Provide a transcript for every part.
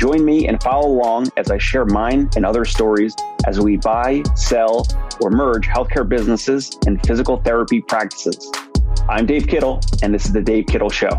Join me and follow along as I share mine and other stories as we buy, sell, or merge healthcare businesses and physical therapy practices. I'm Dave Kittle, and this is The Dave Kittle Show.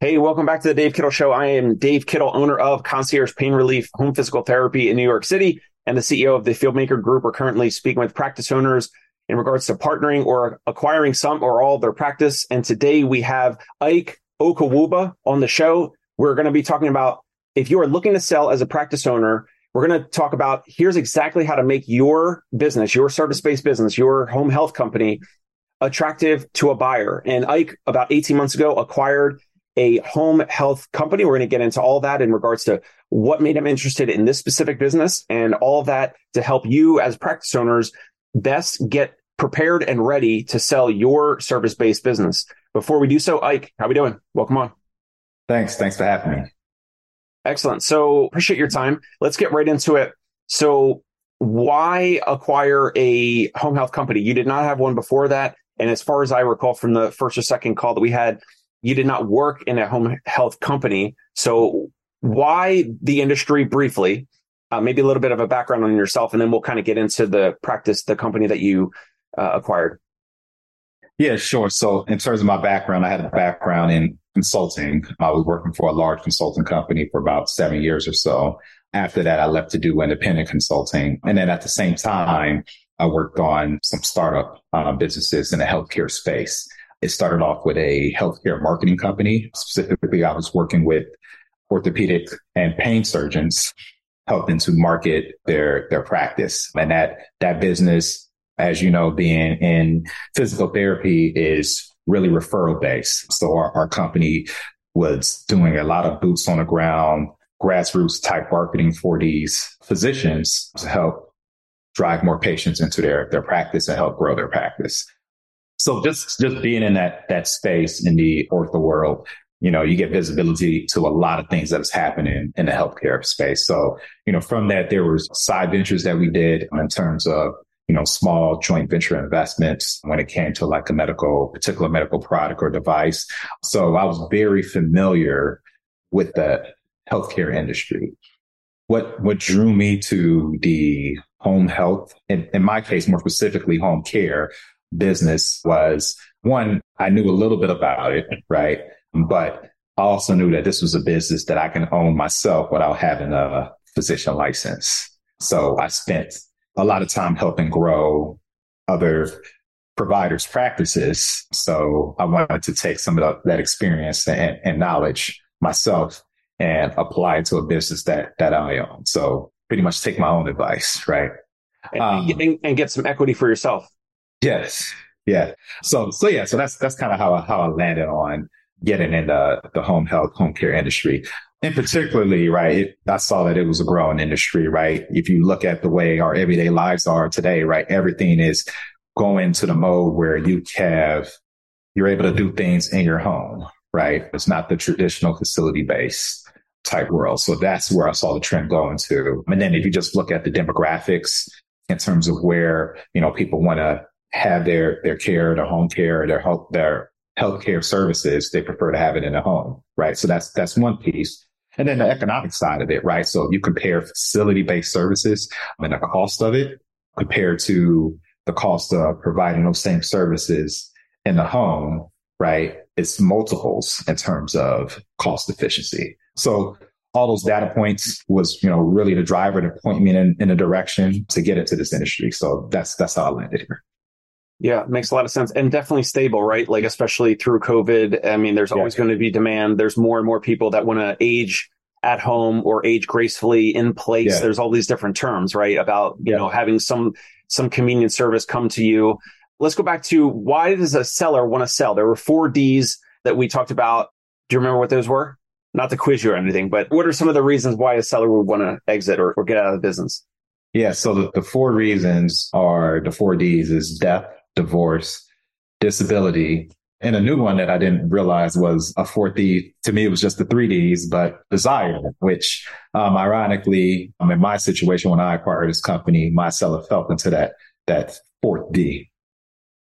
Hey, welcome back to the Dave Kittle Show. I am Dave Kittle, owner of Concierge Pain Relief Home Physical Therapy in New York City and the CEO of the Fieldmaker Group. We're currently speaking with practice owners in regards to partnering or acquiring some or all their practice. And today we have Ike Ukawuba on the show. We're going to be talking about if you are looking to sell as a practice owner, we're going to talk about here's exactly how to make your business, your service based business, your home health company attractive to a buyer. And Ike, about 18 months ago, acquired a home health company. We're going to get into all that in regards to what made him interested in this specific business and all that to help you as practice owners best get prepared and ready to sell your service based business. Before we do so, Ike, how are we doing? Welcome on. Thanks. Thanks for having me. Excellent. So appreciate your time. Let's get right into it. So why acquire a home health company? You did not have one before that. And as far as I recall from the first or second call that we had, you did not work in a home health company. So why the industry briefly? Uh, maybe a little bit of a background on yourself, and then we'll kind of get into the practice, the company that you uh, acquired? Yeah, sure. So, in terms of my background, I had a background in consulting. I was working for a large consulting company for about seven years or so. After that, I left to do independent consulting. And then at the same time, I worked on some startup uh, businesses in the healthcare space. It started off with a healthcare marketing company. Specifically, I was working with orthopedic and pain surgeons, helping to market their, their practice. And that, that business as you know, being in physical therapy is really referral based. So our, our company was doing a lot of boots on the ground, grassroots type marketing for these physicians to help drive more patients into their, their practice and help grow their practice. So just, just being in that, that space in the ortho world, you know, you get visibility to a lot of things that is happening in the healthcare space. So, you know, from that, there was side ventures that we did in terms of you know, small joint venture investments when it came to like a medical, particular medical product or device. So I was very familiar with the healthcare industry. What, what drew me to the home health, in, in my case, more specifically home care business was one, I knew a little bit about it, right? But I also knew that this was a business that I can own myself without having a physician license. So I spent a lot of time helping grow other providers' practices. So I wanted to take some of that experience and, and, knowledge myself and apply it to a business that that I own. So pretty much take my own advice, right? And, um, and get some equity for yourself. Yes. Yeah. So so yeah. So that's that's kind of how I, how I landed on getting in the the home health home care industry and particularly, right, it, I saw that it was a growing industry, right? If you look at the way our everyday lives are today, right, everything is going to the mode where you have, you're able to do things in your home, right? It's not the traditional facility based type world. So that's where I saw the trend going to. And then if you just look at the demographics in terms of where, you know, people want to have their, their care, their home care, their health, their healthcare services, they prefer to have it in a home, right? So that's, that's one piece. And then the economic side of it, right? So if you compare facility based services and the cost of it compared to the cost of providing those same services in the home, right? It's multiples in terms of cost efficiency. So all those data points was, you know, really the driver to point me in, in a direction to get into this industry. So that's, that's how I landed here. Yeah, makes a lot of sense and definitely stable, right? Like, especially through COVID. I mean, there's always yeah. going to be demand. There's more and more people that want to age at home or age gracefully in place. Yeah. There's all these different terms, right? About, you yeah. know, having some, some convenient service come to you. Let's go back to why does a seller want to sell? There were four D's that we talked about. Do you remember what those were? not to quiz you or anything, but what are some of the reasons why a seller would want to exit or, or get out of the business? Yeah. So the, the four reasons are the four D's is death, divorce, disability, and a new one that I didn't realize was a fourth D. To me, it was just the three Ds, but desire, which, um, ironically, um, in my situation, when I acquired this company, my seller fell into that, that fourth D.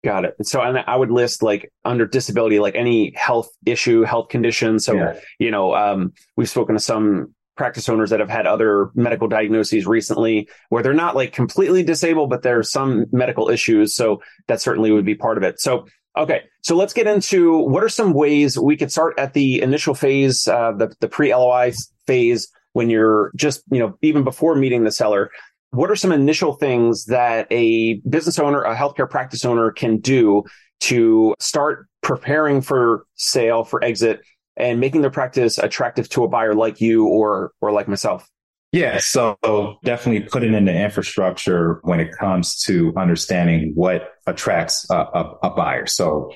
Got it. So, and I would list like under disability, like any health issue, health condition. So, yeah. you know, um, we've spoken to some practice owners that have had other medical diagnoses recently where they're not like completely disabled, but there's some medical issues. So that certainly would be part of it. So, okay. So let's get into what are some ways we could start at the initial phase, uh, the, the pre LOI phase when you're just, you know, even before meeting the seller what are some initial things that a business owner, a healthcare practice owner can do to start preparing for sale, for exit, and making their practice attractive to a buyer like you or or like myself? Yeah, so definitely putting in the infrastructure when it comes to understanding what attracts a, a, a buyer. So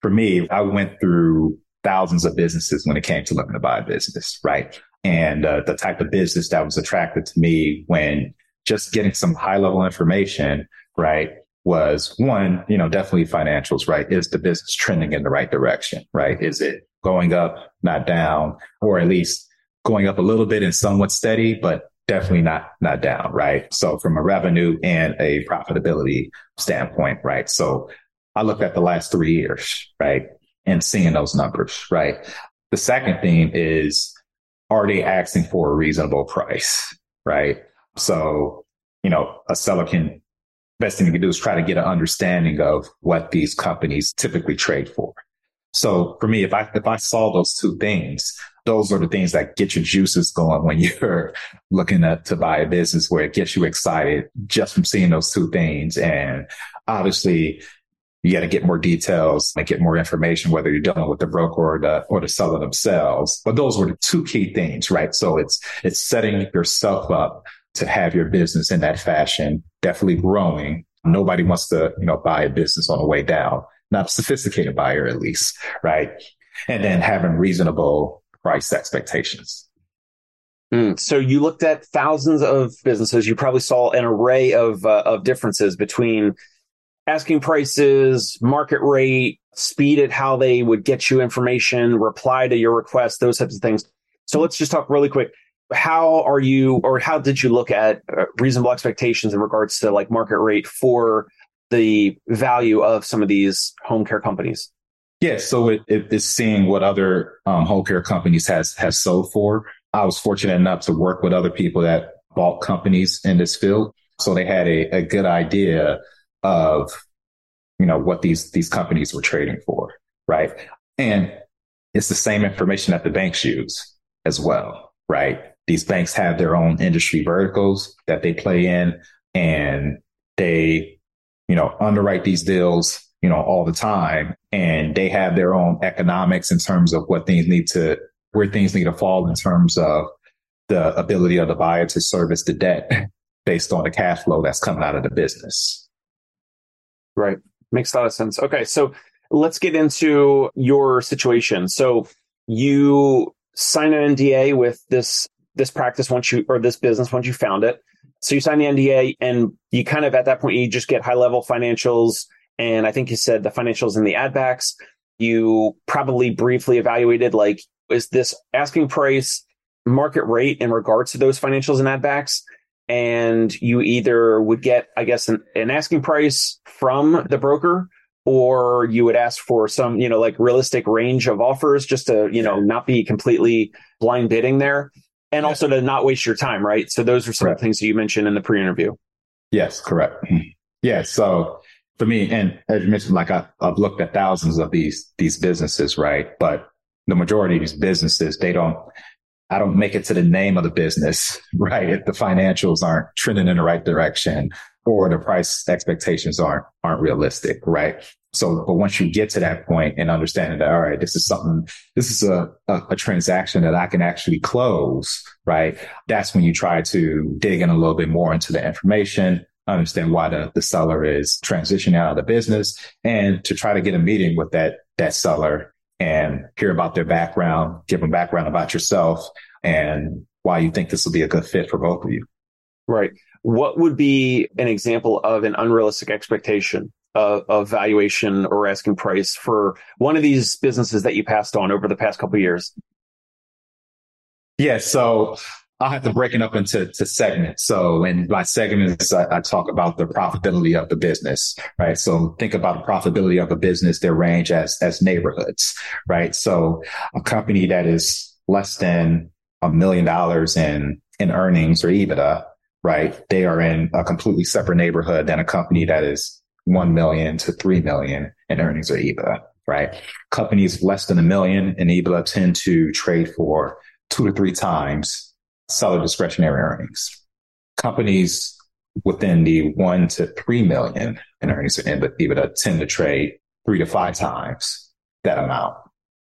for me, I went through thousands of businesses when it came to looking to buy a business, right? And uh, the type of business that was attracted to me when just getting some high level information, right? Was one, you know, definitely financials, right? Is the business trending in the right direction, right? Is it going up, not down, or at least going up a little bit and somewhat steady, but definitely not, not down, right? So from a revenue and a profitability standpoint, right? So I looked at the last three years, right? And seeing those numbers, right? The second thing is, are they asking for a reasonable price, right? So, you know, a seller can, best thing you can do is try to get an understanding of what these companies typically trade for. So for me, if I, if I saw those two things, those are the things that get your juices going when you're looking at, to buy a business where it gets you excited just from seeing those two things. And obviously you got to get more details and get more information, whether you're dealing with the broker or the, or the seller themselves. But those were the two key things, right? So it's, it's setting yourself up to have your business in that fashion, definitely growing. Nobody wants to, you know, buy a business on the way down, not sophisticated buyer at least, right? And then having reasonable price expectations. Mm, so you looked at thousands of businesses. You probably saw an array of uh, of differences between asking prices, market rate, speed at how they would get you information, reply to your request, those types of things. So let's just talk really quick how are you or how did you look at uh, reasonable expectations in regards to like market rate for the value of some of these home care companies? Yeah so it, it is seeing what other um, home care companies has has sold for. I was fortunate enough to work with other people that bought companies in this field so they had a, a good idea of you know what these these companies were trading for right? And it's the same information that the banks use as well right? These banks have their own industry verticals that they play in and they, you know, underwrite these deals, you know, all the time. And they have their own economics in terms of what things need to, where things need to fall in terms of the ability of the buyer to service the debt based on the cash flow that's coming out of the business. Right. Makes a lot of sense. Okay. So let's get into your situation. So you sign an NDA with this this practice once you or this business once you found it. So you sign the NDA and you kind of at that point you just get high level financials. And I think you said the financials and the add backs. You probably briefly evaluated like, is this asking price market rate in regards to those financials and add backs? And you either would get, I guess, an, an asking price from the broker or you would ask for some, you know, like realistic range of offers just to, you know, not be completely blind bidding there and yeah. also to not waste your time, right? So those are some correct. things that you mentioned in the pre-interview. Yes, correct. Yeah. So for me, and as you mentioned, like I, I've looked at thousands of these these businesses, right? But the majority of these businesses, they don't. I don't make it to the name of the business, right? If the financials aren't trending in the right direction or the price expectations aren't aren't realistic, right? So, but once you get to that point and understanding that, all right, this is something, this is a, a, a, transaction that I can actually close, right? That's when you try to dig in a little bit more into the information, understand why the, the seller is transitioning out of the business and to try to get a meeting with that, that seller and hear about their background, give them background about yourself and why you think this will be a good fit for both of you. Right. What would be an example of an unrealistic expectation of, of valuation or asking price for one of these businesses that you passed on over the past couple years? Yeah. So I'll have to break it up into to segments. So in my segments, I, I, talk about the profitability of the business, right? So think about the profitability of a business, their range as, as neighborhoods, right? So a company that is less than a million dollars in, in earnings or EBITDA, right? They are in a completely separate neighborhood than a company that is 1 million to 3 million in earnings or EBITDA, right? Companies less than a million in EBITDA tend to trade for two to three times seller discretionary earnings. Companies within the one to three million in earnings or EBITDA tend to trade three to five times that amount,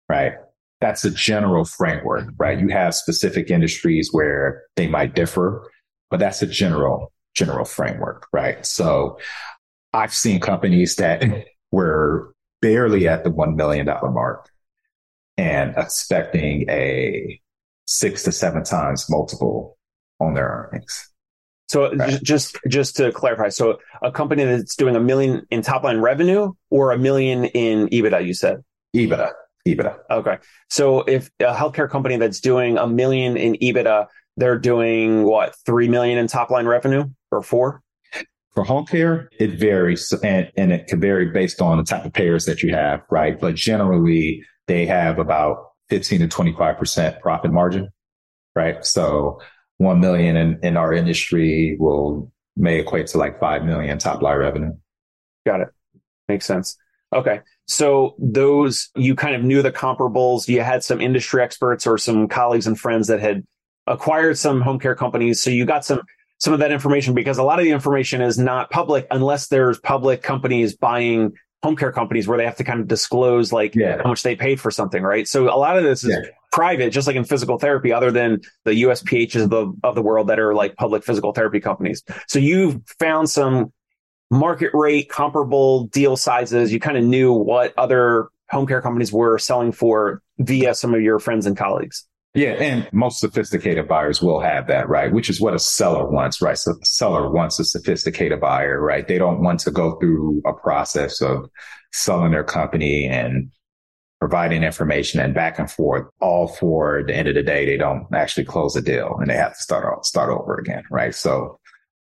right? That's a general framework, right? You have specific industries where they might differ, but that's a general, general framework, right? So I've seen companies that were barely at the $1 million mark and expecting a six to seven times multiple on their earnings. So right. just just to clarify, so a company that's doing a million in top line revenue or a million in EBITDA, you said EBITDA, EBITDA. Okay, so if a healthcare company that's doing a million in EBITDA, they're doing what three million in top line revenue or four? For home care, it varies and, and it can vary based on the type of payers that you have, right? But generally, they have about 15 to 25% profit margin, right? So 1 million in, in our industry will may equate to like 5 million top line revenue. Got it. Makes sense. Okay. So those, you kind of knew the comparables. You had some industry experts or some colleagues and friends that had acquired some home care companies. So you got some, some of that information because a lot of the information is not public unless there's public companies buying home care companies where they have to kind of disclose like yeah. how much they paid for something, right? So a lot of this is yeah. private, just like in physical therapy, other than the USPHs of the of the world that are like public physical therapy companies. So you've found some market rate comparable deal sizes. You kind of knew what other home care companies were selling for via some of your friends and colleagues. Yeah. And most sophisticated buyers will have that, right? Which is what a seller wants, right? So the seller wants a sophisticated buyer, right? They don't want to go through a process of selling their company and providing information and back and forth all for the end of the day. They don't actually close the deal and they have to start, start over again, right? So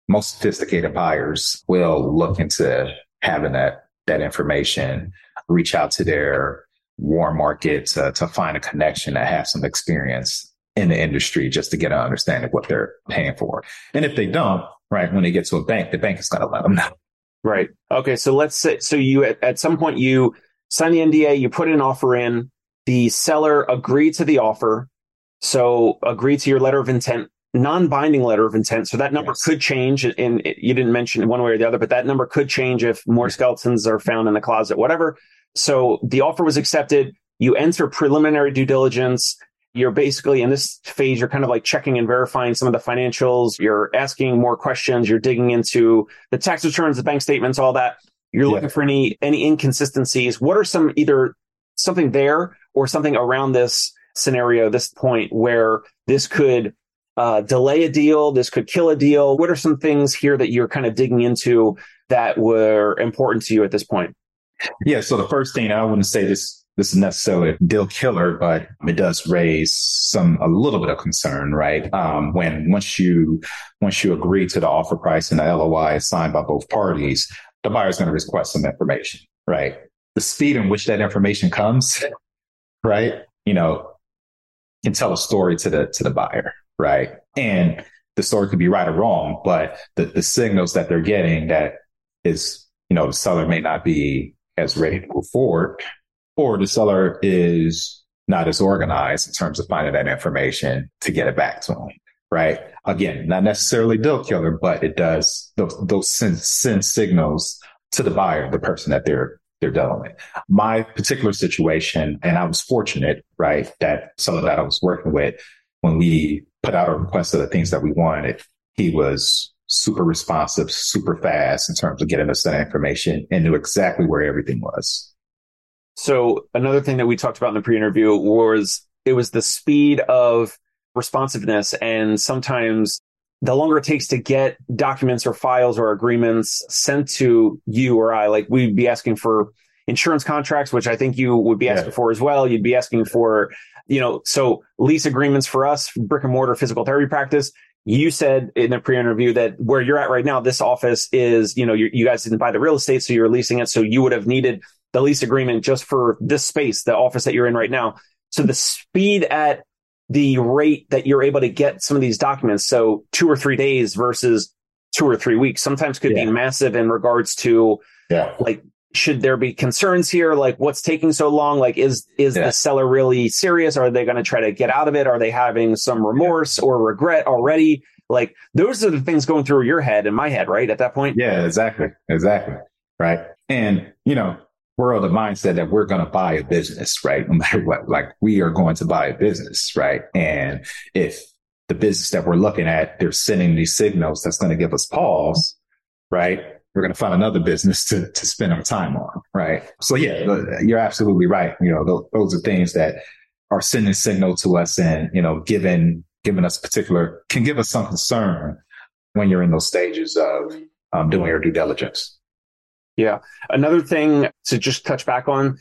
most sophisticated buyers will look into having that, that information, reach out to their warm market to, uh, to find a connection that has some experience in the industry just to get an understanding of what they're paying for. And if they don't, right, when they get to a bank, the bank is going to let them know. Right. Okay. So let's say, so you, at, at some point, you sign the NDA, you put an offer in, the seller agreed to the offer. So agree to your letter of intent, non-binding letter of intent. So that number yes. could change. And you didn't mention it one way or the other, but that number could change if more skeletons are found in the closet, whatever. So the offer was accepted. You enter preliminary due diligence. You're basically in this phase, you're kind of like checking and verifying some of the financials. You're asking more questions. You're digging into the tax returns, the bank statements, all that. You're yeah. looking for any, any inconsistencies. What are some either something there or something around this scenario, this point where this could uh, delay a deal? This could kill a deal. What are some things here that you're kind of digging into that were important to you at this point? Yeah. So the first thing I wouldn't say this this is necessarily a deal killer, but it does raise some a little bit of concern, right? Um, when once you once you agree to the offer price and the LOI is signed by both parties, the buyer is going to request some information, right? The speed in which that information comes, right? You know, can tell a story to the to the buyer, right? And the story could be right or wrong, but the the signals that they're getting that is, you know, the seller may not be as ready to move forward, or the seller is not as organized in terms of finding that information to get it back to them. Right. Again, not necessarily deal killer, but it does those, those send, send signals to the buyer, the person that they're they're dealing with. My particular situation, and I was fortunate, right, that seller that I was working with, when we put out a request of the things that we wanted, he was super responsive, super fast in terms of getting us that information and knew exactly where everything was. So another thing that we talked about in the pre-interview was it was the speed of responsiveness and sometimes the longer it takes to get documents or files or agreements sent to you or I, like we'd be asking for insurance contracts, which I think you would be asking yeah. for as well. You'd be asking for, you know, so lease agreements for us, brick and mortar physical therapy practice. You said in the pre-interview that where you're at right now, this office is, you know, you, you guys didn't buy the real estate, so you're leasing it. So you would have needed the lease agreement just for this space, the office that you're in right now. So the speed at the rate that you're able to get some of these documents. So two or three days versus two or three weeks sometimes could yeah. be massive in regards to yeah. like should there be concerns here like what's taking so long like is is yeah. the seller really serious are they going to try to get out of it are they having some remorse or regret already like those are the things going through your head and my head right at that point yeah exactly exactly right and you know we're of the mindset that we're going to buy a business, right? No matter what, like we are going to buy a business, right? And if the business that we're looking at, they're sending these signals that's going to give us pause, right? We're going to find another business to, to spend our time on, right? So yeah, you're absolutely right. You know, those, are things that are sending signal to us and, you know, giving, giving us particular, can give us some concern when you're in those stages of um, doing your due diligence. Yeah. Another thing to just touch back on,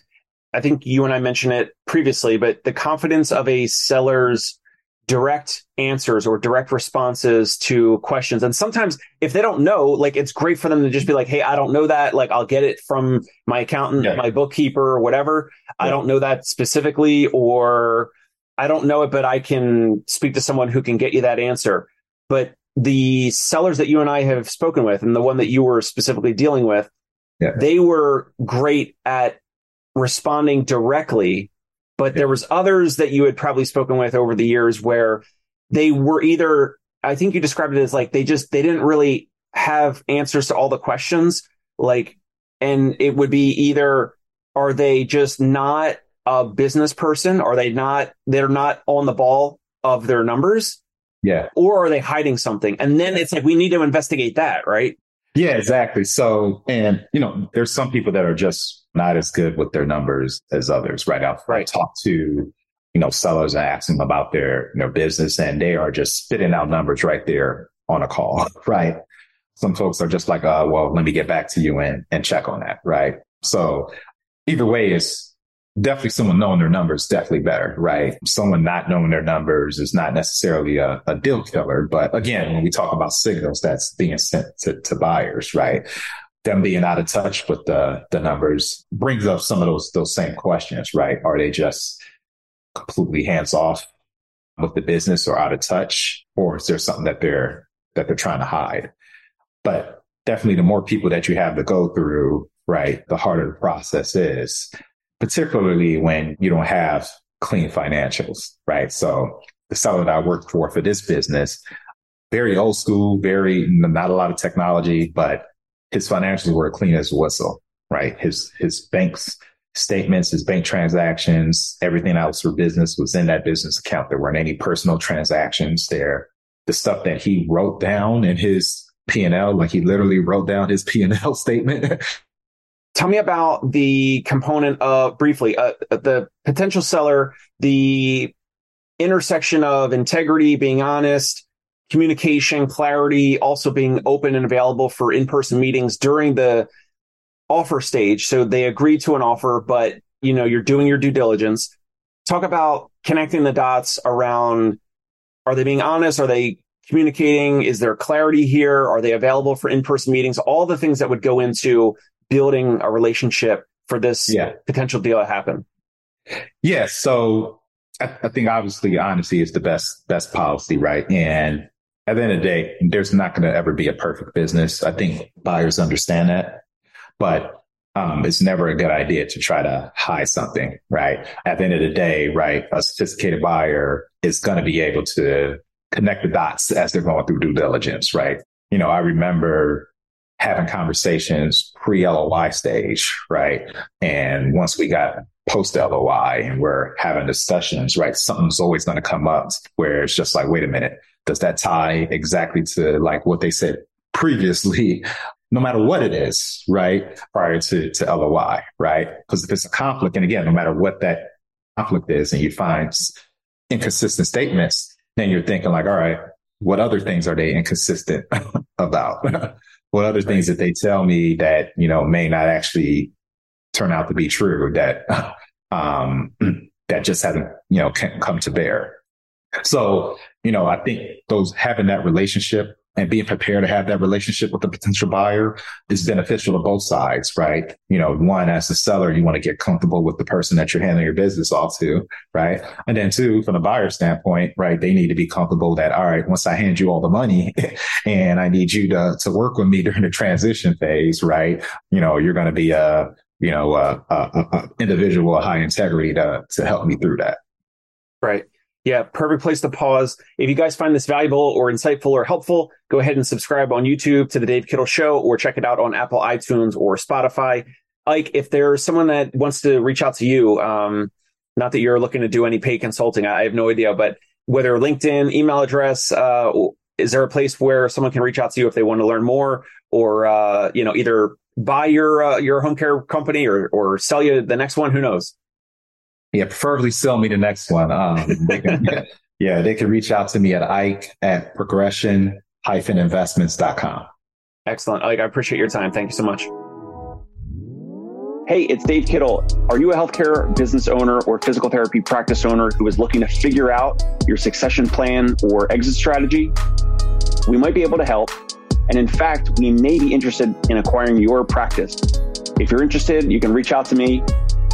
I think you and I mentioned it previously, but the confidence of a seller's direct answers or direct responses to questions. And sometimes if they don't know, like it's great for them to just be like, Hey, I don't know that. Like I'll get it from my accountant, yeah. my bookkeeper or whatever. Yeah. I don't know that specifically, or I don't know it, but I can speak to someone who can get you that answer. But the sellers that you and I have spoken with and the one that you were specifically dealing with, yeah. They were great at responding directly, but there was others that you had probably spoken with over the years where they were either I think you described it as like they just they didn't really have answers to all the questions like and it would be either are they just not a business person? Are they not they're not on the ball of their numbers? Yeah. Or are they hiding something? And then it's like we need to investigate that right yeah, exactly. So, and you know, there's some people that are just not as good with their numbers as others, right? I've, right. talked to, you know, sellers and ask them about their, their business and they are just spitting out numbers right there on a call, right? Some folks are just like, uh, well, let me get back to you and, and check on that, right? So either way is definitely someone knowing their numbers definitely better, right? Someone not knowing their numbers is not necessarily a, a deal killer. But again, when we talk about signals that's being sent to, to buyers, right? Them being out of touch with the, the numbers brings up some of those, those same questions, right? Are they just completely hands off with the business or out of touch? Or is there something that they're, that they're trying to hide? But definitely the more people that you have to go through, right, the harder the process is particularly when you don't have clean financials, right? So the seller that I worked for for this business, very old school, very not a lot of technology, but his financials were clean as a whistle, right? His his bank's statements, his bank transactions, everything else for business was in that business account. There weren't any personal transactions there. The stuff that he wrote down in his P and L, like he literally wrote down his P and L statement Tell me about the component of briefly uh, the potential seller, the intersection of integrity, being honest, communication, clarity, also being open and available for in-person meetings during the offer stage. So they agree to an offer, but you know, you're doing your due diligence. Talk about connecting the dots around are they being honest? Are they communicating? Is there clarity here? Are they available for in-person meetings? All the things that would go into building a relationship for this yeah. potential deal to happen? Yeah. So I, I, think obviously honesty is the best, best policy, right? And at the end of the day, there's not going to ever be a perfect business. I think buyers understand that, but um, it's never a good idea to try to hide something, right? At the end of the day, right, a sophisticated buyer is going to be able to connect the dots as they're going through due diligence, right? You know, I remember having conversations pre LOI stage, right? And once we got post LOI and we're having discussions, right? Something's always going to come up where it's just like, wait a minute, does that tie exactly to like what they said previously no matter what it is, right? Prior to, to LOI, right? Because if it's a conflict, and again, no matter what that conflict is, and you find inconsistent statements, then you're thinking like, all right, what other things are they inconsistent about? what other things that they tell me that, you know, may not actually turn out to be true that, um, that just hasn't, you know, come to bear. So, you know, I think those having that relationship and being prepared to have that relationship with the potential buyer is beneficial to both sides, right? You know, one, as a seller, you want to get comfortable with the person that you're handing your business off to, right? And then two, from the buyer standpoint, right? They need to be comfortable that, all right, once I hand you all the money and I need you to, to work with me during the transition phase, right? You know, you're going to be a, you know, a, a, a individual of high integrity to, to help me through that. Right. Yeah, perfect place to pause. If you guys find this valuable or insightful or helpful, go ahead and subscribe on YouTube to the Dave Kittle Show or check it out on Apple iTunes or Spotify. Like, if there's someone that wants to reach out to you, um, not that you're looking to do any paid consulting, I have no idea, but whether LinkedIn, email address, uh, is there a place where someone can reach out to you if they want to learn more or, uh, you know, either buy your, uh, your home care company or, or sell you the next one? Who knows? Yeah, preferably sell me the next one. Um, they can, yeah, they can reach out to me at Ike at progression-investments.com. Excellent. Ike, I appreciate your time. Thank you so much. Hey, it's Dave Kittle. Are you a healthcare business owner or physical therapy practice owner who is looking to figure out your succession plan or exit strategy? We might be able to help. And in fact, we may be interested in acquiring your practice. If you're interested, you can reach out to me.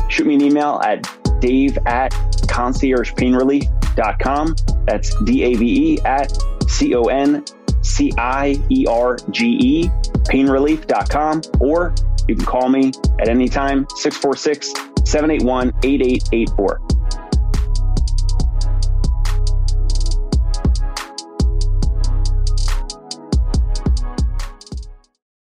Shoot me an email at dave at conciergepainrelief.com. That's D A V E at C O N C I E R G E, painrelief.com. Or you can call me at any time, 646 781 8884.